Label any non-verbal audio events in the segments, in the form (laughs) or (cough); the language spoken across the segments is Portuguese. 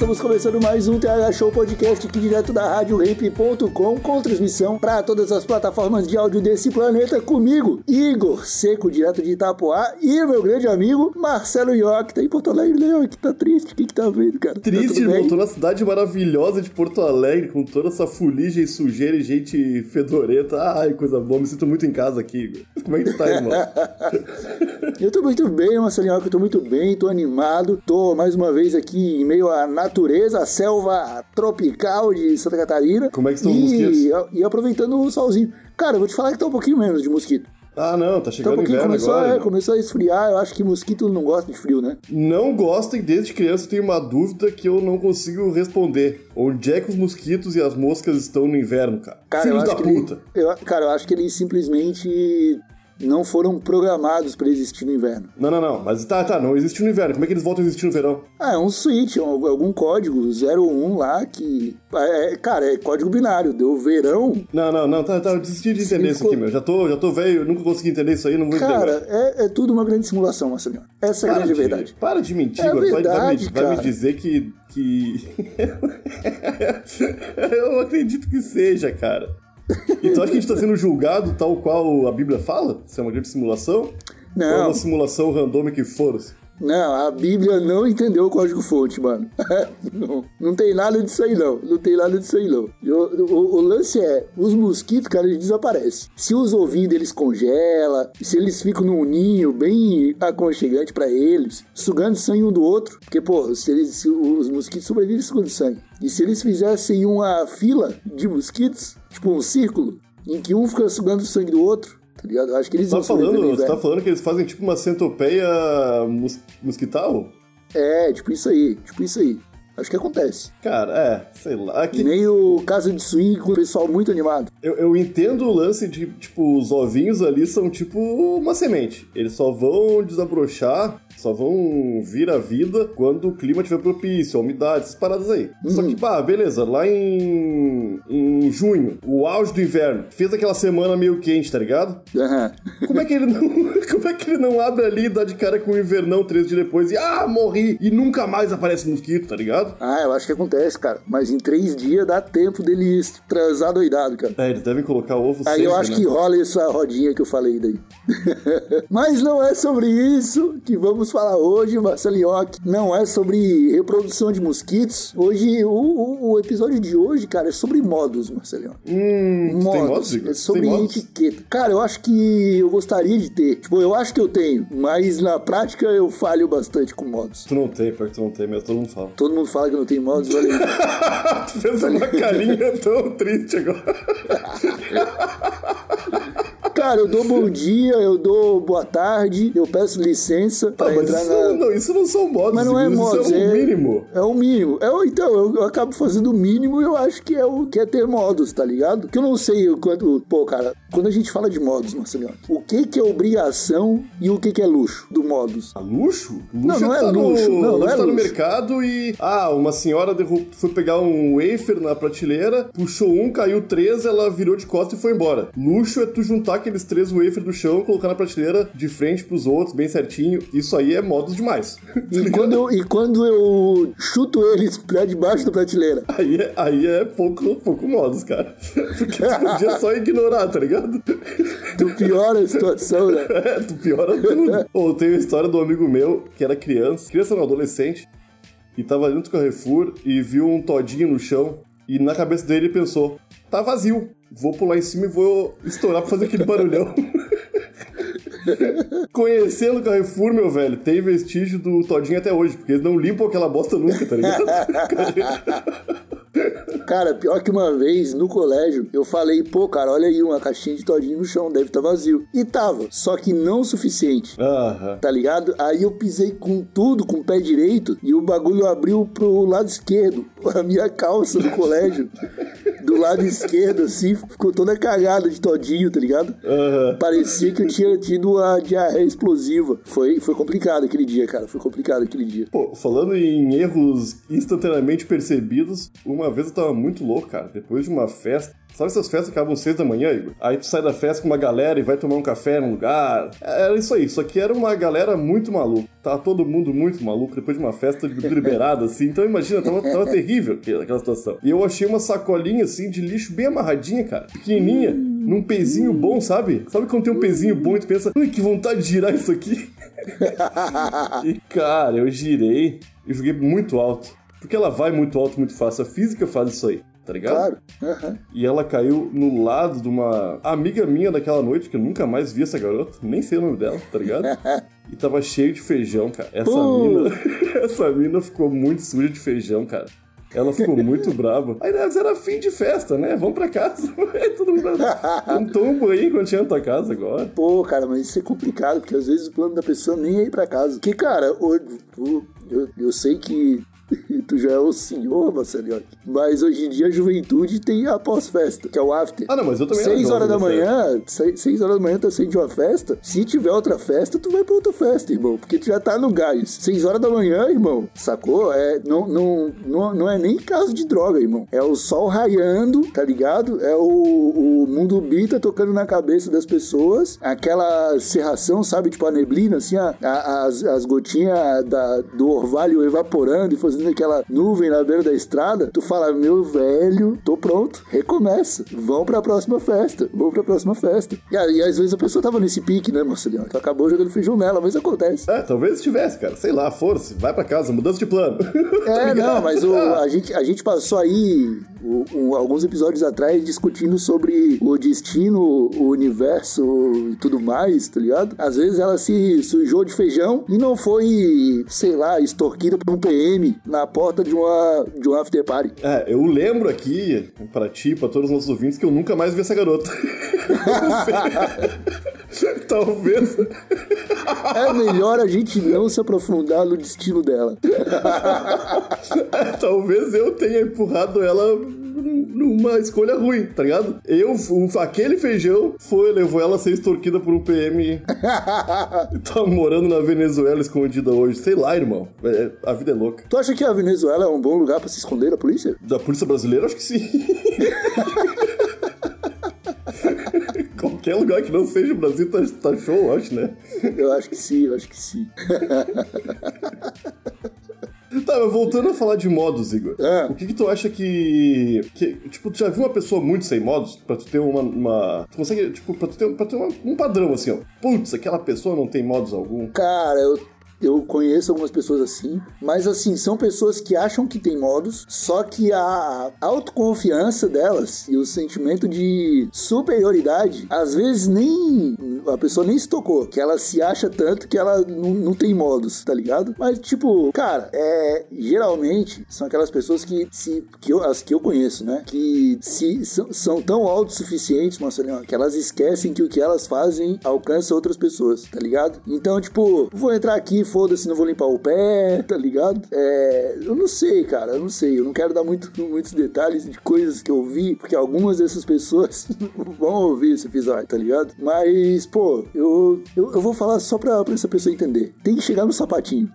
Estamos começando mais um TH Show Podcast aqui direto da RadioRape.com com transmissão para todas as plataformas de áudio desse planeta comigo, Igor Seco, direto de Itapoá, e meu grande amigo Marcelo Ioc, tá em Porto Alegre, né? Que tá triste, o que que tá vendo, cara? Tá Triste, bem? irmão. Tô na cidade maravilhosa de Porto Alegre, com toda essa fuligem, sujeira e gente fedorenta. Ai, coisa boa. Me sinto muito em casa aqui, Igor. Como é que tu tá, irmão? (laughs) Eu tô muito bem, Marcelo Ioc, eu tô muito bem, tô animado, tô mais uma vez aqui em meio à natureza, à selva tropical de Santa Catarina. Como é que estão os e, mosquitos? E aproveitando o solzinho. Cara, eu vou te falar que tá um pouquinho menos de mosquito. Ah, não. Tá Tá um chegando o pouquinho, inverno começou, agora. é, começou a esfriar. Eu acho que mosquito não gosta de frio, né? Não gosto e desde criança eu tenho uma dúvida que eu não consigo responder. Onde é que os mosquitos e as moscas estão no inverno, cara? Cara, Filhos da que ele- puta. eu- cara, eu acho que eles simplesmente não foram programados pra existir no inverno. Não, não, não. Mas tá, tá. Não existe no inverno. Como é que eles voltam a existir no verão? Ah, é um switch, é um- algum código 01 lá que. É, cara, é código binário. Deu verão. Não, não, não. Tá, tá. Eu desisti de entender isso aqui, meu. Já tô, já tô velho. Nunca consegui entender isso aí. Não vou Cara, entender. é, é tudo uma grande simulação, Marcelinho. Essa é a Para grande de, verdade. para de mentir, É agora. Vai- vai, verdade, me, vai me cara. dizer que. que... (laughs) eu acredito que seja, cara. E tu acha que a gente tá sendo julgado tal qual a Bíblia fala? Se é uma grande simulação? Ou é Não, uma simulação randômica e foda-se? Não, a Bíblia não entendeu o código fonte, mano. (laughs) não, não tem nada disso aí, não. Não tem nada disso aí, não. O, o- o lance é, os mosquitos, cara, eles desaparecem. Se os ovinhos deles congela, se eles ficam num ninho bem aconchegante pra eles, sugando sangue um do outro, porque, pô, se, eles, se os mosquitos sobrevivem sugando sangue. E se eles fizessem uma fila de mosquitos, tipo um círculo, em que um fica sugando sangue do outro, tá ligado? Eu acho que eles tá, falando, você tá falando que eles fazem tipo uma centopeia mos- mosquital? É, tipo isso aí, tipo isso aí. Acho que acontece. Cara, é, sei lá. Que Que nem o Casa de Swing com o pessoal muito animado. eu, eu entendo o lance de, tipo, os ovinhos ali são tipo uma semente. Eles só vão desabrochar, só vão vir à vida quando o clima estiver propício, a umidade, essas paradas aí. Só que, pá, beleza, lá em, em junho, o auge do inverno, fez aquela semana meio quente, tá ligado? Aham. Como é que ele não, (laughs) como é que ele não abre ali e dá de cara com o invernão três dias depois e, ah, morri, e nunca mais aparece mosquito, tá ligado? Ah, eu acho que acontece, cara. Mas em três dias dá tempo deles transar doidado, cara. É, eles devem colocar ovo Aí sempre, eu acho né? que rola essa rodinha que eu falei daí. (laughs) Mas não é sobre isso que vamos falar hoje, Marcelinhoque. Não é sobre reprodução de mosquitos. Hoje, o, o- o episódio de hoje, cara, é sobre modos, Marcelinhoque. Hum, tu tem modos? É sobre tem modos? etiqueta. Cara, eu acho que eu gostaria de ter. Tipo, eu acho que eu tenho, mas na prática eu falho bastante com modos. Tu não tem, pior que tu não tem, mas todo mundo fala. Todo mundo fala que eu não tenho modos, aí. (laughs) tu fez uma carinha tão triste agora. Cara, eu dou bom dia, eu dou boa tarde, eu peço licença Tá, mas entrar isso, na. não, isso não são modos, Mas não é modos, isso é o é- mínimo. É o mínimo. É, então, eu, eu acabo fazendo o mínimo e eu acho que é o que é ter modos, tá ligado? Que eu não sei o quanto. Pô, cara, quando a gente fala de modos, Marcelinho, o que que é obrigação e o que que é luxo do modos? Ah, luxo? Luxo Não, não é tá luxo, No, não, não é tá no luxo. mercado e. Ah, uma senhora derru- foi pegar um wafer na prateleira, puxou um, caiu três, ela virou de costas e foi embora. Luxo é tu juntar aqueles três wafer do chão, colocar na prateleira de frente pros outros, bem certinho. Isso aí é modos demais. (laughs) E quando eu, e quando eu chuto eles pra debaixo da prateleira? Aí é, aí é pouco, pouco modos, cara. (laughs) Porque tu podia só ignorar, tá ligado? Tu piora a situação, né? É, tu piora tudo. Ou tem a história do amigo meu que era criança, criança não, adolescente, e tava dentro do Carrefour e viu um todinho no chão. E na cabeça dele ele pensou: tá vazio, vou pular em cima e vou estourar pra fazer aquele barulhão. (laughs) Conhecendo o Carrefour, meu velho, tem vestígio do todinho até hoje, porque eles não limpam aquela bosta nunca, tá ligado? (laughs) Cara, pior que uma vez no colégio, eu falei, pô, cara, olha aí, uma caixinha de todinho no chão, deve estar vazio. E tava, só que não o suficiente. Aham. Tá ligado? Aí eu pisei com tudo, com o pé direito, e o bagulho abriu pro lado esquerdo. (laughs) A minha calça do colégio, do lado esquerdo, assim, ficou toda cagada de todinho, tá ligado? Aham. Parecia que eu tinha tido a diarreia explosiva. Foi, foi complicado aquele dia, cara. Foi complicado aquele dia. Pô, falando em erros instantaneamente percebidos, uma vez eu tava muito louco, cara. Depois de uma festa. Sabe essas festas que acabam seis da manhã, Igor? Aí tu sai da festa com uma galera e vai tomar um café num lugar. Era isso aí, só que era uma galera muito maluca. Tava todo mundo muito maluco depois de uma festa liberada, assim. Então imagina, tava, tava terrível aquela aquela situação. E eu achei uma sacolinha, assim, de lixo bem amarradinha, cara. Pequenininha, num pezinho bom, sabe? Sabe quando tem um pezinho bom e tu pensa, ui, que vontade de girar isso aqui? (laughs) E cara, eu girei e joguei muito alto. Porque ela vai muito alto, muito fácil. A física faz isso aí, tá ligado? Claro. Aham. E ela caiu no lado de uma amiga minha daquela noite, que eu nunca mais vi essa garota, nem sei o nome dela, tá ligado? (laughs) E tava cheio de feijão, cara. Essa Pô. mina. (laughs) essa mina ficou muito suja de feijão, cara. Ela ficou muito brava. Aí né, era fim de festa, né? Vamos pra casa. (laughs) Aí todo mundo. Um banho quando chega na tua casa agora. Pô, cara, mas isso é complicado, porque às vezes o plano da pessoa nem é ir pra casa. Que, cara, o- eu, eu sei que tu já é o senhor, Marcelinho, mas hoje em dia a juventude tem a pós-festa, que é o after. Ah, não, mas eu também Seis horas da manhã, seis, seis horas da manhã tá saindo de uma festa. Se tiver outra festa, tu vai pra outra festa, irmão. Porque tu já tá no gás. Seis horas da manhã, irmão. Sacou? É, não, não, não, não é nem caso de droga, irmão. É o sol raiando, tá ligado? É o, o mundo bita tocando na cabeça das pessoas. Aquela serração, sabe? Tipo a neblina, assim, a- a- as, as gotinhas da- do orvalho evaporando e fazendo aquela nuvem na beira da estrada. Tu fala, meu velho, tô pronto. Recomeça. Vão pra próxima festa. Vão pra próxima festa. E, e às vezes a pessoa tava nesse pique, né, Marcelinho? Tu acabou jogando feijão nela, mas acontece. É, talvez tivesse, cara. Sei lá, força. Vai pra casa, mudança de plano. (laughs) É, não, mas o- (laughs) a, gente, a gente passou aí o- um- alguns episódios atrás discutindo sobre o destino, o universo e tudo mais, tá ligado? Às vezes ela se sujou de feijão e não foi, sei lá, extorquida por um PM na porta de uma, de um after party. É, eu lembro aqui, pra ti, pra todos os nossos ouvintes, que eu nunca mais vi essa garota. (laughs) Talvez. É melhor a gente não se aprofundar no destino dela. (laughs) É, talvez eu tenha empurrado ela numa escolha ruim, tá ligado? Eu, o- aquele feijão foi, levou ela a ser extorquida por um PM (laughs) tá morando na Venezuela escondida hoje. Sei lá, irmão. É, a vida é louca. Tu acha que a Venezuela é um bom lugar pra se esconder da polícia? Da polícia brasileira, acho que sim. (laughs) Qualquer lugar que não seja o Brasil tá, tá show, eu acho, né? Eu acho que sim, eu acho que sim. (laughs) Tá, mas voltando a falar de modos, Igor. É. O que que tu acha que, que... Tipo, tu já viu uma pessoa muito sem modos? Pra tu ter uma... uma- tu consegue, tipo, pra tu ter, pra ter uma- um padrão, assim, ó. Putz, aquela pessoa não tem modos algum. Cara, eu, eu conheço algumas pessoas assim, mas assim, são pessoas que acham que tem modos, só que a autoconfiança delas e o sentimento de superioridade, às vezes nem a pessoa nem se tocou, que ela se acha tanto que ela não, tem modos, tá ligado? Mas tipo, cara, é geralmente são aquelas pessoas que se que eu, as que eu conheço, né, que se são, são tão autossuficientes, Marcelinho, que elas esquecem que o que elas fazem alcança outras pessoas, tá ligado? Então, tipo, vou entrar aqui, foda-se, não vou limpar o pé, (laughs) tá ligado? É, eu não sei, cara, eu não sei, eu não quero dar muito, muitos detalhes de coisas que eu vi, porque algumas dessas (laughs) pessoas vão ouvir esse episódio, tá ligado? Mas, pô, eu, eu, eu vou falar só pra, pra essa pessoa entender. Tem que chegar no sapatinho.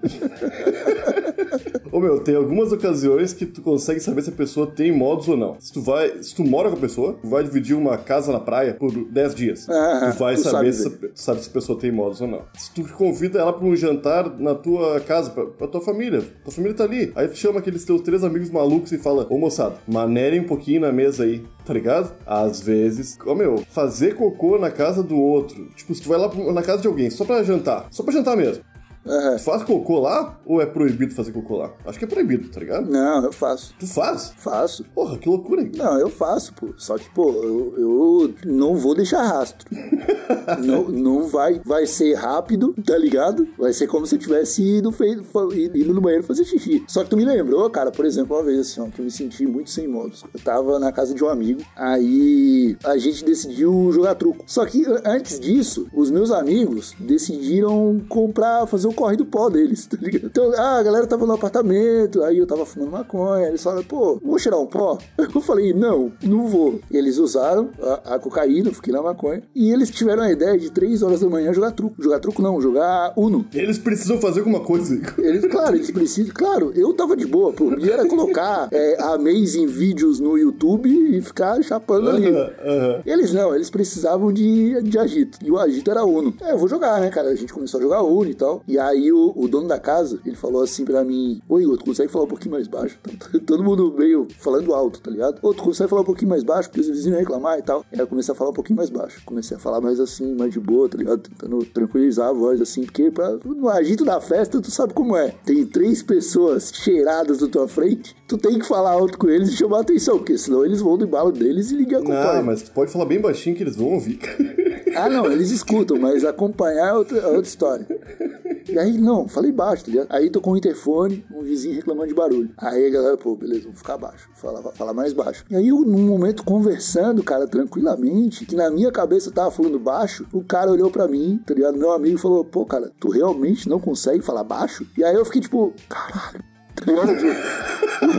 Ô meu, tem algumas ocasiões que tu consegue saber se a pessoa tem modos ou não. Se tu vai, se tu mora com a pessoa, tu vai dividir uma casa na praia por 10 dias. Ah, tu vai tu saber sabe se, sabe se a pessoa tem modos ou não. Se tu convida ela pra um jantar na tua casa, pra, pra tua família, tua família tá ali. Aí tu chama aqueles teus três amigos malucos e fala: Ô moçada, manerem um pouquinho na mesa aí, tá ligado? Às vezes, ô meu, fazer cocô na casa do outro. Tipo, se tu vai lá na casa de alguém só pra jantar, só pra jantar mesmo. Aham. Tu faz cocô lá ou é proibido fazer cocô lá? Acho que é proibido, tá ligado? Não, eu faço. Tu faz? Faço. Porra, que loucura, hein? Não, eu faço, pô. Só que, pô, eu, eu não vou deixar rastro. (laughs) não, não vai. Vai ser rápido, tá ligado? Vai ser como se eu tivesse ido, feito, ido no banheiro fazer xixi. Só que tu me lembrou, cara, por exemplo, uma vez assim, ó, que eu me senti muito sem modos. Eu tava na casa de um amigo, aí a gente decidiu jogar truco. Só que antes disso, os meus amigos decidiram comprar, fazer o corre do pó deles, tá ligado? Então, ah, a galera tava no apartamento, aí eu tava fumando maconha, eles falaram, pô, vamos cheirar um pó? (laughs) Eu falei, não, não vou. E eles usaram a, a cocaína, fiquei na maconha, e eles tiveram a ideia de 3 horas da manhã jogar truco. Jogar truco não, jogar Uno. Eles precisam fazer alguma coisa. Eles, claro, eles precisam. Claro, eu tava de boa. Por mim era colocar é, Amazing vídeos no YouTube e ficar chapando ali. Eles não, eles precisavam de, de agito. E o agito era Uno. É, eu vou jogar, né, cara? A gente começou a jogar Uno e tal. E aí o, o dono da casa, ele falou assim pra mim: Ô Igor, tu consegue falar um pouquinho mais baixo? Todo mundo meio falando alto, tá ligado? Ô, tu consegue falar um pouquinho mais baixo, porque os vizinhos reclamar e tal. Aí eu comecei a falar um pouquinho mais baixo. Comecei a falar mais assim, mais de boa, tá ligado? Tentando tranquilizar a voz, assim, porque pra, no agito da festa, tu sabe como é. Tem três pessoas cheiradas na tua frente, tu tem que falar alto com eles e chamar atenção, porque senão eles vão do embalo deles e ninguém acompanha. Não, mas tu pode falar bem baixinho que eles vão ouvir, cara. Ah, não, eles escutam, mas acompanhar é outra, é outra história. E aí, não, falei baixo, tá ligado? Aí tocou um interfone, um vizinho reclamando de barulho. Aí a galera, pô, beleza, vamos ficar baixo. Falar fala mais baixo. E aí, eu, num momento, conversando, cara, tranquilamente, que na minha cabeça tava falando baixo, o cara olhou pra mim, tá ligado? Meu amigo falou, pô, cara, tu realmente não consegue falar baixo? E aí eu fiquei tipo, caralho. Tá ligado?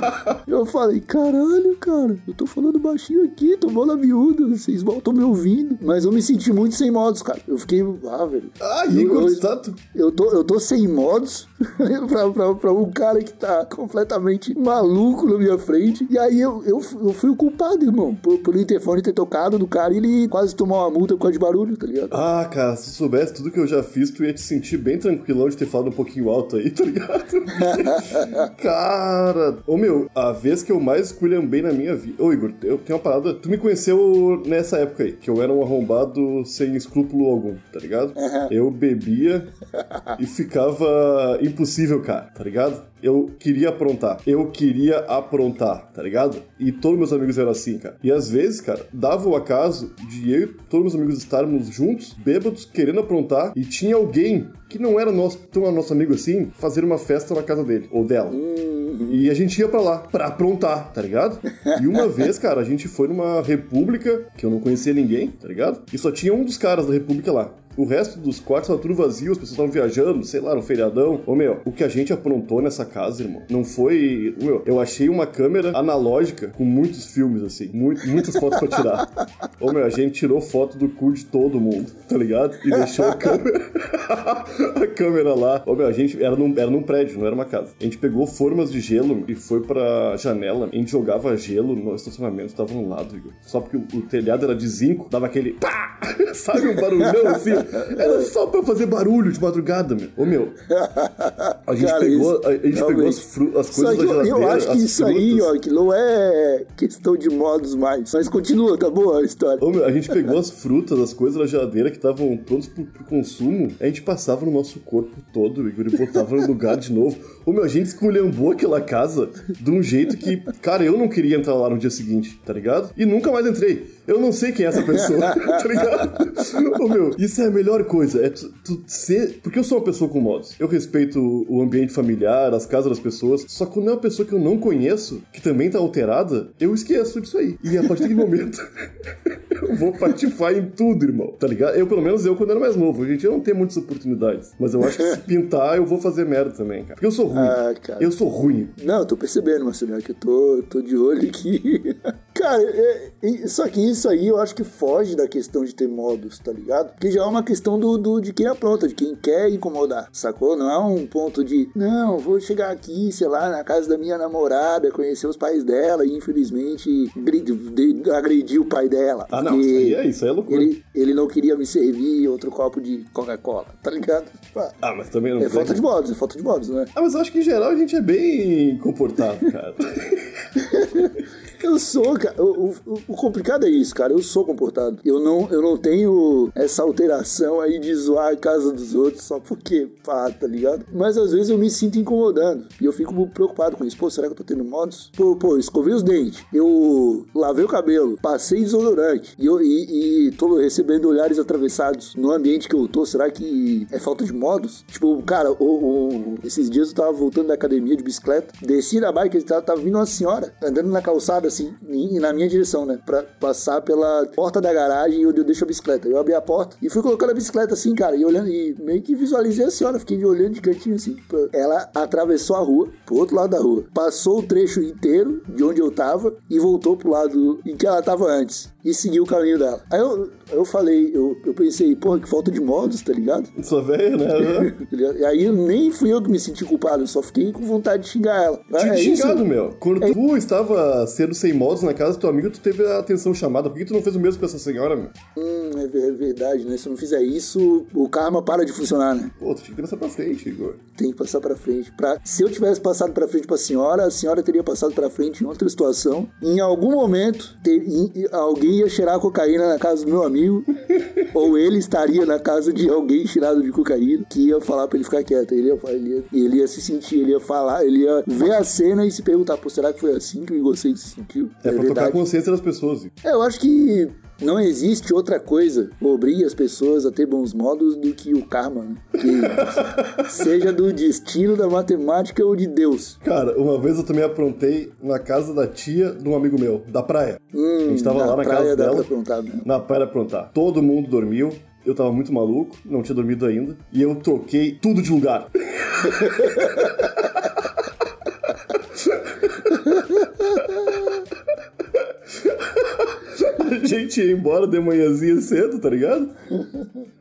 (laughs) Eu falei, caralho, cara, eu tô falando baixinho aqui, tô bola miúda, vocês mal estão me ouvindo. Mas eu me senti muito sem modos, cara. Eu fiquei, ah, velho. Ah, Eu- Igor, eu- tu- Eu tô, eu tô sem modos (laughs) pra, pra, pra um cara que tá completamente maluco na minha frente. E aí eu, eu, eu fui o culpado, irmão, por, por interfone ter tocado no cara e ele quase tomou uma multa por causa de barulho, tá ligado? Ah, cara, se tu soubesse tudo que eu já fiz, tu ia te sentir bem tranquilão de ter falado um pouquinho alto aí, tá ligado? (laughs) cara, ô meu, a vez que eu mais esculhambei na minha vida. Ô Igor, eu tenho uma parada. Tu me conheceu nessa época aí, que eu era um arrombado sem escrúpulo algum, tá ligado? Eu bebia e ficava impossível, cara, tá ligado? Eu queria aprontar. Eu queria aprontar, tá ligado? E todos meus amigos eram assim, cara. E às vezes, cara, dava o acaso de eu e todos meus amigos estarmos juntos, bêbados, querendo aprontar, e tinha alguém que não era nosso, tão nosso amigo assim, fazer uma festa na casa dele, ou dela. E a gente ia pra lá, pra aprontar, tá ligado? E uma (laughs) vez, cara, a gente foi numa república que eu não conhecia ninguém, tá ligado? E só tinha um dos caras da república lá. O resto dos quartos tava tudo vazio, as pessoas estavam viajando, sei lá, no feriadão. Ô meu, o que a gente aprontou nessa casa, irmão, não foi. Meu, eu achei uma câmera analógica com muitos filmes, assim, muito, muitas fotos pra tirar. (laughs) Ô meu, a gente tirou foto do cu de todo mundo, tá ligado? E deixou a câmera. (laughs) a câmera lá. Ô meu, a gente era num, era num prédio, não era uma casa. A gente pegou formas de gelo e foi pra janela. A gente jogava gelo no estacionamento, tava um lado, Igor. Só porque o, o telhado era de zinco, dava aquele. Pá! (laughs) Sabe um barulhão assim? (laughs) Era só pra fazer barulho de madrugada, meu. Ô meu. A gente Cara, pegou, isso- a, gente pegou as, fru- as coisas aí, da geladeira. eu acho que isso aí, frutas. ó, que não é questão de modos mais. Mas continua, tá boa a história. Ô, meu, a gente pegou as frutas, as coisas da geladeira que estavam prontas pro, pro consumo, a gente passava no nosso corpo todo, Igor, e botava no lugar de novo. Ô, meu, a gente esculhambou aquela casa de um jeito que, cara, eu não queria entrar lá no dia seguinte, tá ligado? E nunca mais entrei. Eu não sei quem é essa pessoa, (laughs) (laughs) tá ligado? Ô, meu, isso é a melhor coisa, é tu, tu ser... Porque eu sou uma pessoa com modos. Eu respeito o ambiente familiar, as casas das pessoas, só que quando é uma pessoa que eu não conheço, que também tá alterada, eu esqueço disso aí. E a partir daquele momento... (laughs) Eu vou patifar em tudo, irmão. Tá ligado? Eu, pelo menos, eu quando era mais novo. A gente não tem muitas oportunidades. Mas eu acho que se (laughs) pintar, eu vou fazer merda também, cara. Porque eu sou ruim. Ah, cara. Eu sou ruim. Não, eu tô percebendo, Marcelinho, que eu tô, tô de olho aqui. (laughs) Cara, é, é, só que isso aí eu acho que foge da questão de ter modos, tá ligado? Porque já é uma questão do, do de quem apronta, de quem quer incomodar, sacou? Não é um ponto de, não, vou chegar aqui, sei lá, na casa da minha namorada, conhecer os pais dela e infelizmente agredir o pai dela. Ah, não. Porque aí é, isso aí é loucura. Ele, ele não queria me servir outro copo de Coca-Cola, tá ligado? Ah, Ah, mas também não É tem- falta de modos, é falta de modos, né? Ah, mas eu acho que em geral a gente é bem comportado, cara. (laughs) (laughs) Eu sou, cara. O, o- o complicado é isso, cara. Eu sou comportado. Eu não, eu não tenho essa alteração aí de zoar a casa dos outros só porque pá, tá ligado? Mas às vezes eu me sinto incomodando. E eu fico preocupado com isso. Pô, será que eu tô tendo modos? Pô, pô, escovei os dentes. Eu lavei o cabelo. Passei desodorante. E, eu, e, e tô recebendo olhares atravessados no ambiente que eu tô. Será que é falta de modos? Tipo, cara, o, esses dias eu tava voltando da academia de bicicleta. Desci da bike tava, tava vindo uma senhora andando na calçada assim, e, na minha direção, né? Pra passar pela porta da garagem onde eu deixo a bicicleta. Eu abri a porta e fui colocando a bicicleta assim, cara, e olhando, e meio que visualizei a senhora. Fiquei olhando de cantinho assim. Ela atravessou a rua, pro outro lado da rua, passou o trecho inteiro de onde eu tava e voltou pro lado em que ela tava antes. E seguiu o caminho dela. Aí eu, eu falei, eu, eu pensei, porra, que falta de modos, tá ligado? Sua velha, né? (laughs) E aí nem fui eu que me senti culpado, eu só fiquei com vontade de xingar ela. Tinha É te isso. xingado, meu. Quando tu estava sendo sem modos na casa do teu amigo, tu teve a atenção chamada. Por que tu não fez o mesmo com essa senhora, meu? Hum, é é verdade, né? Se eu não fizer isso, o karma para de funcionar, né? Pô, tu tinha que pensar pra frente, Igor. Tem que passar pra frente. Pra... Se eu tivesse passado pra frente pra senhora, a senhora teria passado pra frente em outra situação. Em algum momento, ter- em- alguém ia cheirar cocaína na casa do meu amigo, ou ele estaria na casa de alguém cheirado de cocaína, que ia falar pra ele ficar quieto. Ele ia, ele ia, ele ia se sentir, ele ia falar, ele ia ver a cena e se perguntar, pô, será que foi assim que o Igocei se sentiu? É, pra tocar a consciência das pessoas. Igor. É, eu acho que não existe outra coisa que obrigue as pessoas a ter bons modos do que o karma, né? Que (laughs) seja do destino, da matemática ou de Deus. Cara, uma vez eu também aprontei na casa da tia de um amigo meu, da praia. a gente tava lá na praia casa dela. pra mesmo. Na praia aprontar. Todo mundo dormiu. Eu tava muito maluco, não tinha dormido ainda. E eu troquei tudo de lugar. (laughs) A gente ia embora de manhãzinha cedo, tá ligado?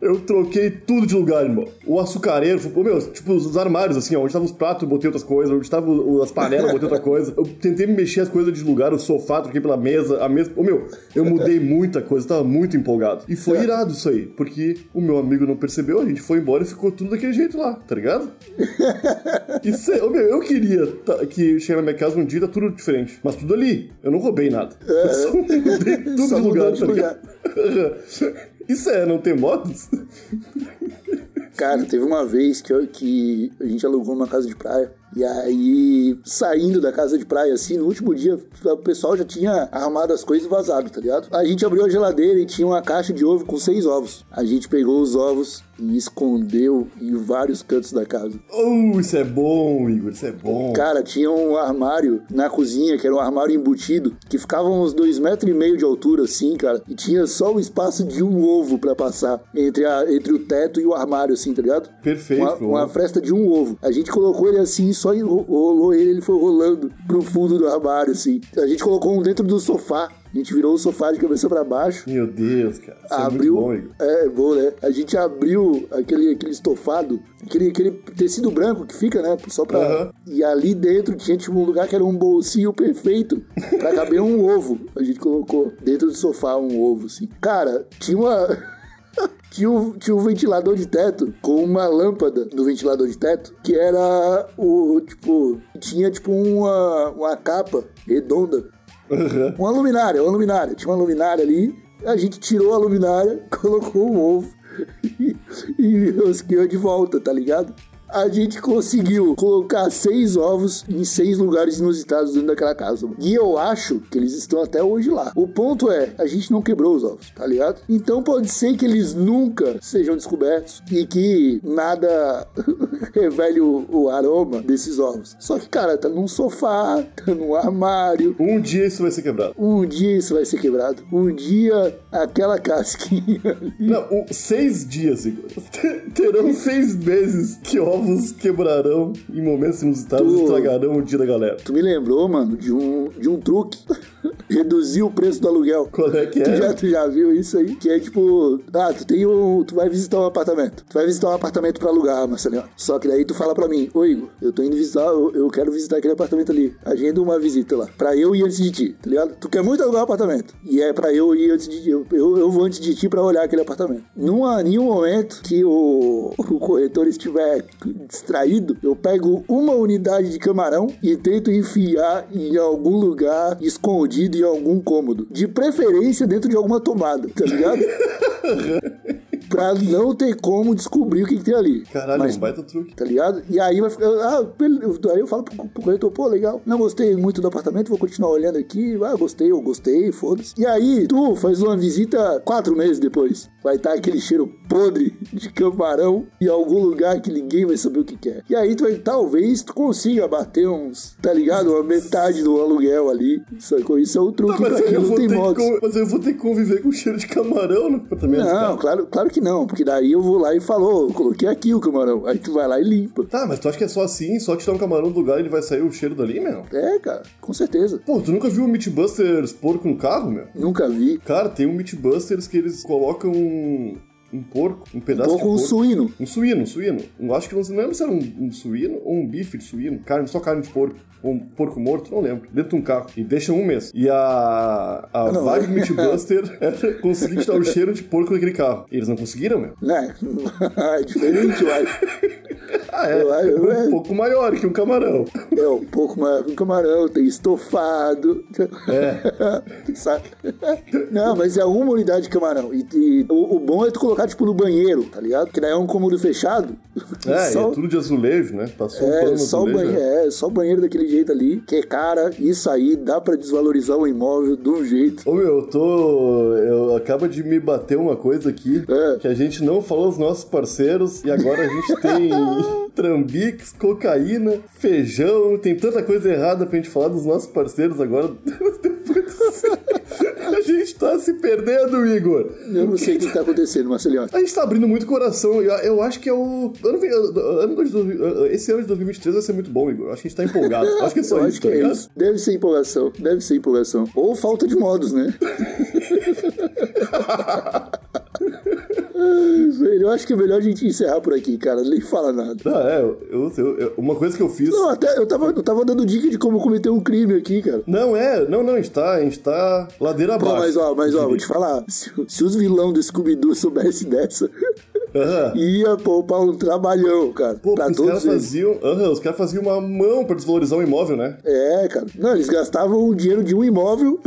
Eu troquei tudo de lugar, irmão. O açucareiro, pô, meu, tipo, os armários, assim, ó, onde estavam os pratos, eu botei outras coisas, onde estavam as panelas, eu botei outra coisa. Eu tentei me mexer as coisas de lugar, o sofá, troquei pela mesa, a mesa. Ô, meu, eu mudei muita coisa, tava muito empolgado. E foi irado isso aí, porque o meu amigo não percebeu, a gente foi embora e ficou tudo daquele jeito lá, tá ligado? (laughs) Isso é, ô, meu, eu queria tá, que chegar na minha casa um dia tá tudo diferente, mas tudo ali. Eu não roubei nada. Eu só mudei tudo Só mudou lugar, de tá ligado? (laughs) Isso é não ter modos? Cara, teve uma vez que, eu- que a gente alugou uma casa de praia. E aí, saindo da casa de praia, assim, no último dia, o pessoal já tinha arrumado as coisas e vazado, tá ligado? A gente abriu a geladeira e tinha uma caixa de ovo com seis ovos. A gente pegou os ovos e escondeu em vários cantos da casa. Oh, isso é bom, Igor, isso é bom. Cara, tinha um armário na cozinha, que era um armário embutido, que ficava uns dois metros e meio de altura, assim, cara. E tinha só o espaço de um ovo pra passar entre, a, entre o teto e o armário, assim, tá ligado? Perfeito, Uma, uma fresta de um ovo. A gente colocou ele assim, só rolou ele, ele foi rolando pro fundo do armário, assim. A gente colocou um dentro do sofá. A gente virou o sofá de cabeça pra baixo. Meu Deus, cara. Isso abriu. é muito bom, Igor. É, bom, né? A gente abriu aquele, aquele estofado, aquele, aquele tecido branco que fica, né? Só pra. E ali dentro tinha tipo um lugar que era um bolsinho perfeito pra caber um (laughs) ovo. A gente colocou dentro do sofá um ovo, assim. Cara, tinha uma. (laughs) Tinha um, tinha um ventilador de teto com uma lâmpada no ventilador de teto que era o tipo tinha tipo uma, uma capa redonda uma luminária, uma luminária. Tinha uma luminária ali. A gente tirou a luminária, (laughs) colocou um ovo (laughs) e, e rosqueou de volta, tá ligado? A gente conseguiu colocar seis ovos em seis lugares inusitados dentro daquela casa. mano. E eu acho que eles estão até hoje lá. O ponto é, a gente não quebrou os ovos, tá ligado? Então pode ser que eles nunca sejam descobertos e que nada (laughs) revele o, o aroma desses ovos. Só que, cara, tá num sofá, tá num armário, Um dia isso vai ser quebrado. um dia isso vai ser quebrado. Um dia aquela casquinha ali. Não, um- seis dias, Igor. (laughs) Terão seis meses que ovos quebrarão em momentos inusitados e Tu- estragarão o dia da galera. Tu me lembrou, mano, de um, de um truque. (laughs) reduzir o preço do aluguel. Qual é que Tu é? já, tu já viu isso aí? Que é tipo, ah, tu tem um. Tu vai visitar um apartamento. Tu vai visitar um apartamento pra alugar, Marcelinho. Só que daí tu fala pra mim, ô Igor, eu tô indo visitar, eu, eu quero visitar aquele apartamento ali. Agenda uma visita lá. Pra eu ir antes de ti, tá ligado? Tu quer muito alugar um apartamento. E é pra eu ir antes de ti. Eu, eu, eu vou antes de ti pra olhar aquele apartamento. Não há nenhum momento que o, o corretor estiver distraído, eu pego uma unidade de camarão e tento enfiar em algum lugar escondido em algum cômodo. De preferência dentro de alguma tomada, tá ligado? (laughs) pra não ter como descobrir o que, que tem ali. Caralho, Mas um baita truque. tá ligado? E aí vai ficar. Ah, aí eu falo pro, pro corretor, pô, legal. Não gostei muito do apartamento, vou continuar olhando aqui. Ah, gostei, eu gostei, foda-se. E aí, tu faz uma visita quatro meses depois. Vai estar aquele cheiro podre de camarão em algum lugar que ninguém vai saber o que, é. E aí tu vai, talvez tu consiga bater uns, tá ligado? Uma metade do aluguel ali. Sacou? Isso é o truque Tá, pra mas, quem eu não vou tem ter que modos. mas eu vou ter que conviver com o cheiro de camarão no apartamento. Não, claro, claro que não, porque daí eu vou lá e falo, "Ô, eu coloquei aqui o camarão. Aí tu vai lá e limpa. Tá, mas tu acha que é só assim? Só tirar um camarão do lugar e ele vai sair o cheiro dali, meu? É, cara, com certeza. Pô, tu nunca viu um Meatbusters porco no carro, meu? Nunca vi. Cara, tem um Meatbusters que eles colocam um, um porco, um pedaço Ou de com um porco. suíno. Um suíno, um suíno. Eu acho que não, não lembro se era um, um suíno ou um bife de suíno. Carne, só carne de porco. Ou um porco morto, não lembro. Dentro de um carro. E deixa um mês. E a, a Não, vibe é. Meatbuster (laughs) era conseguir tirar o cheiro de porco daquele carro. E eles não conseguiram, meu. Né? é (laughs) diferente, eu acho. (laughs) Ah, é. Eu acho, um é. pouco maior que um camarão. É um pouco mais com camarão, tem estofado. É. Sabe? Não, mas é uma unidade de camarão. E, e o, o bom é tu colocar, tipo, no banheiro, tá ligado? Que daí é um cômodo fechado. É, só, e é (laughs) tudo de azulejo, né? Passou um pano é, no só o azulejo, banheiro, né? é, só o banheiro daquele jeito ali. Que, cara, isso aí dá pra desvalorizar o imóvel de um jeito. Ô meu, eu tô. Eu acaba de me bater uma coisa aqui É. que a gente não falou dos nossos parceiros e agora a gente tem (laughs) trambiques, cocaína, feijão, tem tanta coisa errada pra gente falar dos nossos parceiros agora. (laughs) a gente tá se perdendo, Igor. Eu não sei o que tá acontecendo, Marcelinho. A gente tá abrindo muito coração. Eu, eu acho que é o. Ano, ano dois- esse ano de 2023 vai ser muito bom, Igor. Acho que a gente tá empolgado. Acho que é só Eu isso, acho que tá é ligado? isso. Deve ser empolgação. Deve ser empolgação. Ou falta de modos, né? (laughs) Eu acho que é melhor a gente encerrar por aqui, cara. Nem fala nada. Ah, é, eu, eu- eu- uma coisa que eu fiz. Não, até eu tava, eu tava dando dica de como cometer um crime aqui, cara. Não, é, não, não, a gente tá, a gente tá ladeira Pô, abaixo. mas ó, mas ó, vou te falar. Se, se os vilão do Scooby-Doo soubessem dessa, Aham. ia poupar um trabalhão, cara. Pô, pra os caras todos eles. faziam. Aham, os caras faziam uma mão pra desvalorizar um imóvel, né? É, cara. Não, eles gastavam o dinheiro de um imóvel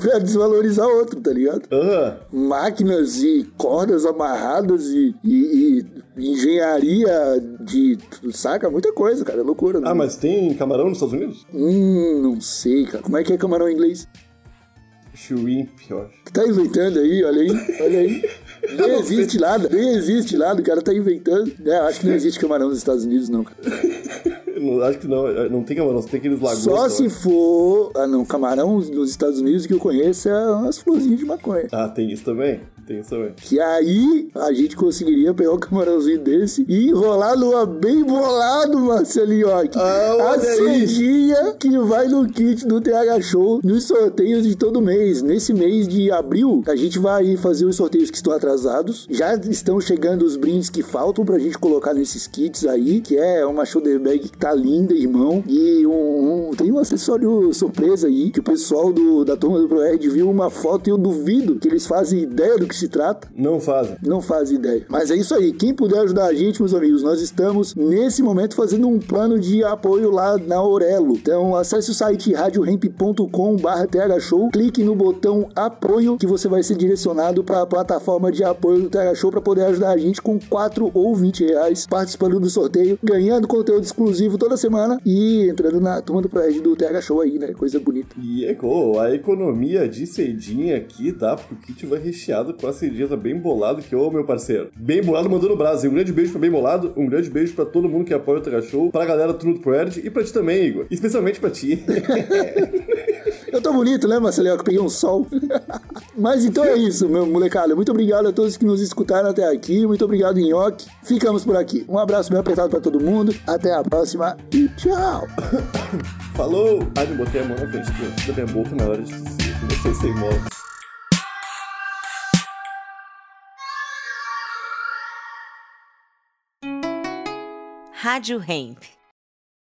pra desvalorizar outro, tá ligado? Máquinas e cordas amarradas e, e- e engenharia de. Saca? Muita coisa, cara. É loucura. Ah, né? mas tem camarão nos Estados Unidos? Hum, não sei, cara. Como é que é camarão em inglês? Shrimp, eu acho. Tá inventando aí, olha aí, olha aí. (laughs) Nem existe nada, nem existe nada, o cara tá inventando. É, acho que não existe camarão nos Estados Unidos, não, cara. (laughs) Acho que não, é, não tem camarão, só tem aqueles lagostas. Só eu se for. Ah, não, camarão nos Estados Unidos que eu conheço é umas florzinhas de maconha. Ah, tem isso também. Tem isso também. Que aí a gente conseguiria pegar um camarãozinho desse e enrolar numa bem bolado, Marcelinho. Ah, a que vai no kit do TH Show nos sorteios de todo mês. Nesse mês de abril, a gente vai fazer os sorteios que estão atrasados. Já estão chegando os brindes que faltam pra gente colocar nesses kits aí, que é uma shoulder bag que tá linda, irmão. E um, um- tem um acessório surpresa aí, que o pessoal do, da turma do ProEd viu uma foto e eu duvido que eles fazem ideia do que se trata. Não fazem. Não faz ideia. Mas é isso aí. Quem puder ajudar a gente, meus amigos, nós estamos nesse momento fazendo um plano de apoio lá na Aurelo. Então acesse o site radiohemp.com.br Show, clique no botão apoio que você vai ser direcionado para a plataforma de apoio do TH Show para poder ajudar a gente com 4 ou 20 reais participando do sorteio, ganhando conteúdo exclusivo toda semana e entrando na turma do prédio do TH Show aí, né? Coisa bonita. E é, a economia de cedinha aqui, tá? Porque o kit vai recheado com a cedinha, tá bem bolado, que ô, meu parceiro. Bem bolado mandou no Brasil. Um grande beijo pra Bem Bolado, um grande beijo pra todo mundo que apoia o Tega Show, pra galera do Truto Pro Erd e pra ti também, Igor. Especialmente pra ti. (laughs) Eu tô bonito, né, Marcelinho? Que peguei um sol. (laughs) Mas então é isso, meu molecada. Muito obrigado a todos que nos escutaram até aqui. Muito obrigado, Nhoque. Ficamos por aqui. Um abraço bem apertado pra todo mundo. Até a próxima e tchau. (coughs) Falou! Ai, não botei a mão na frente da minha boca na hora de tossir. Comecei sem moto. Rádio Hemp.